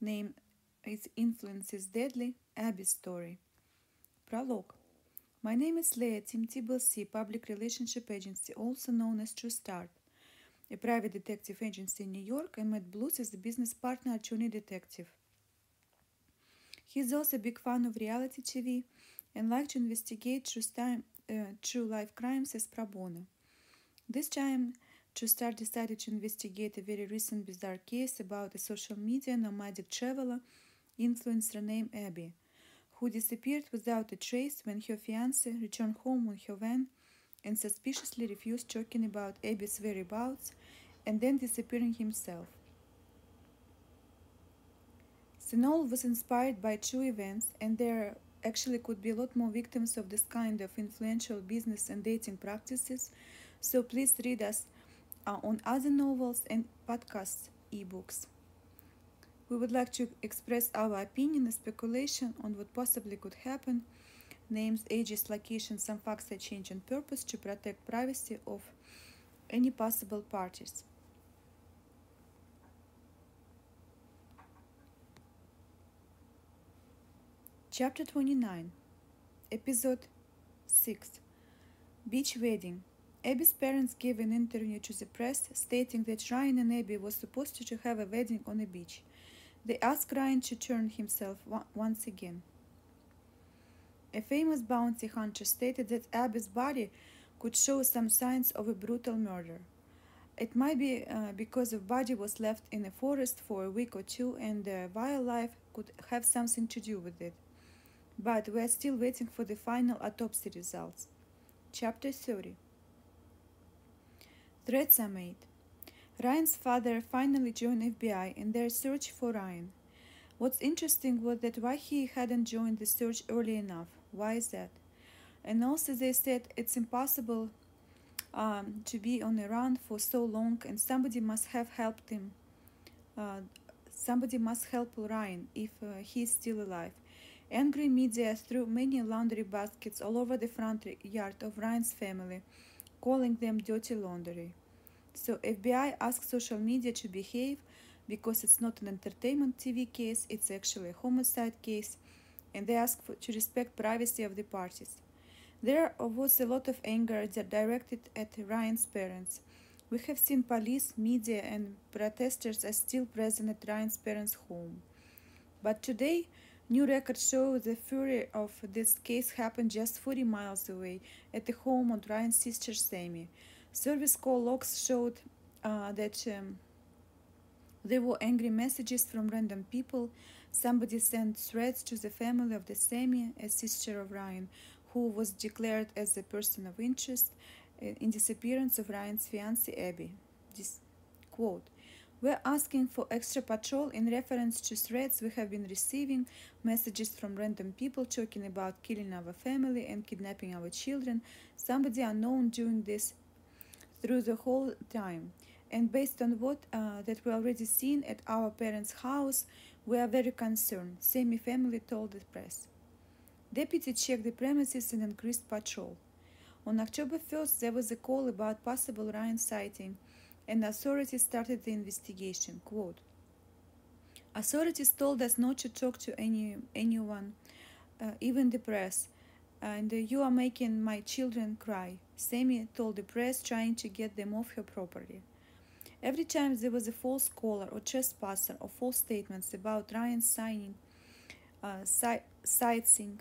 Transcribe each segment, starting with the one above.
name Its Influence is Deadly, Abby's Story. Prologue. My name is Leah Team TBLC Public Relationship Agency, also known as True Start, a private detective agency in New York, and Matt Blues is the business partner attorney detective. He is also a big fan of reality TV and likes to investigate true, time, uh, true life crimes as pro bono. This time, True Start decided to investigate a very recent bizarre case about a social media nomadic traveler influencer named Abby, who disappeared without a trace when her fiance returned home on her van and suspiciously refused talking about Abby's whereabouts and then disappearing himself. Senol was inspired by two events, and there actually could be a lot more victims of this kind of influential business and dating practices. So please read us uh, on other novels and podcasts, ebooks. We would like to express our opinion and speculation on what possibly could happen. Names, ages, locations, some facts are changed on purpose to protect privacy of any possible parties. Chapter 29 Episode 6 Beach Wedding Abby's parents gave an interview to the press stating that Ryan and Abby were supposed to have a wedding on a beach. They asked Ryan to turn himself once again. A famous bounty hunter stated that Abby's body could show some signs of a brutal murder. It might be uh, because the body was left in a forest for a week or two and the wildlife could have something to do with it. But we are still waiting for the final autopsy results. Chapter 30 Threats are made. Ryan's father finally joined FBI in their search for Ryan. What's interesting was that why he hadn't joined the search early enough. Why is that? And also they said it's impossible um, to be on a run for so long and somebody must have helped him. Uh, somebody must help Ryan if uh, he's still alive. Angry media threw many laundry baskets all over the front yard of Ryan's family, calling them dirty laundry. So FBI asked social media to behave because it's not an entertainment TV case, it's actually a homicide case, and they asked for, to respect privacy of the parties. There was a lot of anger directed at Ryan's parents. We have seen police, media, and protesters are still present at Ryan's parents' home. But today, New records show the fury of this case happened just 40 miles away at the home of Ryan's sister Sammy. Service call logs showed uh, that um, there were angry messages from random people. Somebody sent threats to the family of the Sammy, a sister of Ryan, who was declared as a person of interest uh, in disappearance of Ryan's fiancée Abby. This quote we're asking for extra patrol in reference to threats we have been receiving, messages from random people talking about killing our family and kidnapping our children, somebody unknown doing this through the whole time. And based on what uh, that we already seen at our parents' house, we are very concerned, Sammy family told the press. Deputy checked the premises and increased patrol. On October 1st, there was a call about possible Ryan sighting and authorities started the investigation. Quote, Authorities told us not to talk to any anyone, uh, even the press, and uh, you are making my children cry. Sammy told the press, trying to get them off her property. Every time there was a false caller or trespasser or false statements about Ryan signing, uh, si- sightseeing,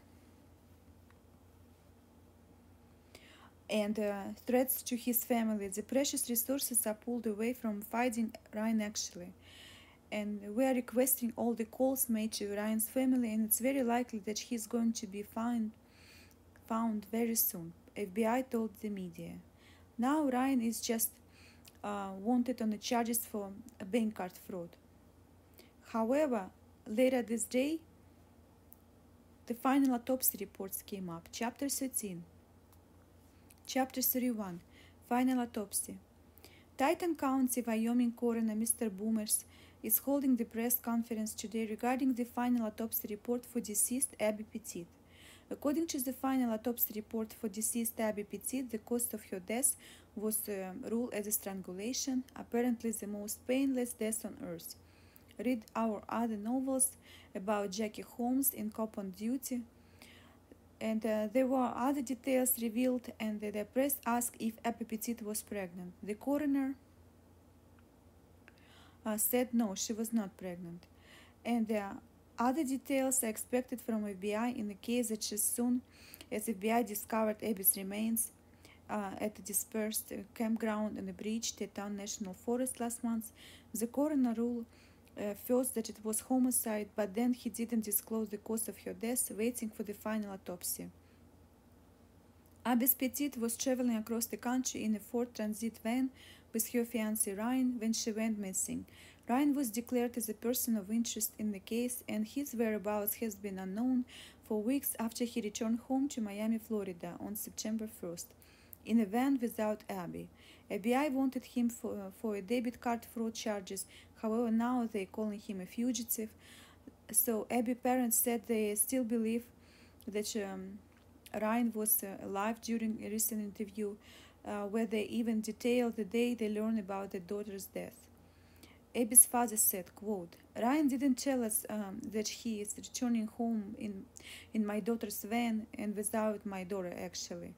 and uh, threats to his family. The precious resources are pulled away from fighting Ryan actually. And we are requesting all the calls made to Ryan's family, and it's very likely that he's going to be found, found very soon. FBI told the media. Now Ryan is just uh, wanted on the charges for a bank card fraud. However, later this day, the final autopsy reports came up. Chapter 13 Chapter 31 Final Autopsy Titan County, Wyoming coroner Mr. Boomers is holding the press conference today regarding the final autopsy report for deceased Abby Pettit. According to the final autopsy report for deceased Abby Pettit, the cause of her death was uh, ruled as strangulation, apparently the most painless death on earth. read our other novels about Jackie Holmes in Cop on Duty. And uh, there were other details revealed, and the, press asked if Abby Pettit was pregnant. The coroner uh, said no, she was not pregnant. And uh, other details are expected from FBI in the case that as soon as FBI discovered Abby's remains uh, at a dispersed campground in the Bridger-Teton National Forest last month, the coroner ruled uh, first that it was homicide, but then he didn't disclose the cause of her death, waiting for the final autopsy. Abby Pettit was traveling across the country in a Ford Transit van with her fiancé Ryan when she went missing. Ryan was declared as a person of interest in the case, and his whereabouts has been unknown for weeks after he returned home to Miami, Florida on September 1st in a van without Abby. FBI wanted him for, for a debit card fraud charges, however, now they're calling him a fugitive. So, Abby parents said they still believe that um, Ryan was uh, alive during a recent interview uh, where they even detailed the day they learned about their daughter's death. Abby's father said, quote, Ryan didn't tell us um, that he is returning home in, in my daughter's van and without my daughter, actually.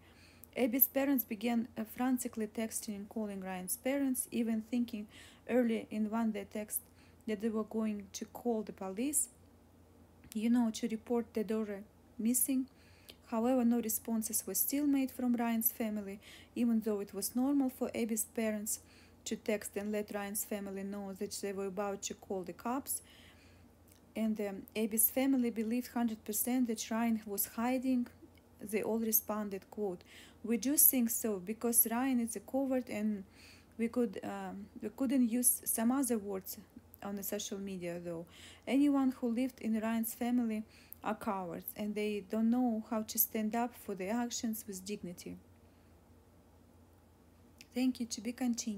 Abby's parents began uh, frantically texting and calling Ryan's parents, even thinking early in one day text that they were going to call the police, you know, to report the daughter missing. However, no responses were still made from Ryan's family, even though it was normal for Abby's parents to text and let Ryan's family know that they were about to call the cops. And um, Abby's family believed 100% that Ryan was hiding. They all responded, quote, we do think so because Ryan is a coward and we could um, we couldn't use some other words on the social media though. Anyone who lived in Ryan's family are cowards and they don't know how to stand up for their actions with dignity. Thank you. To be continued.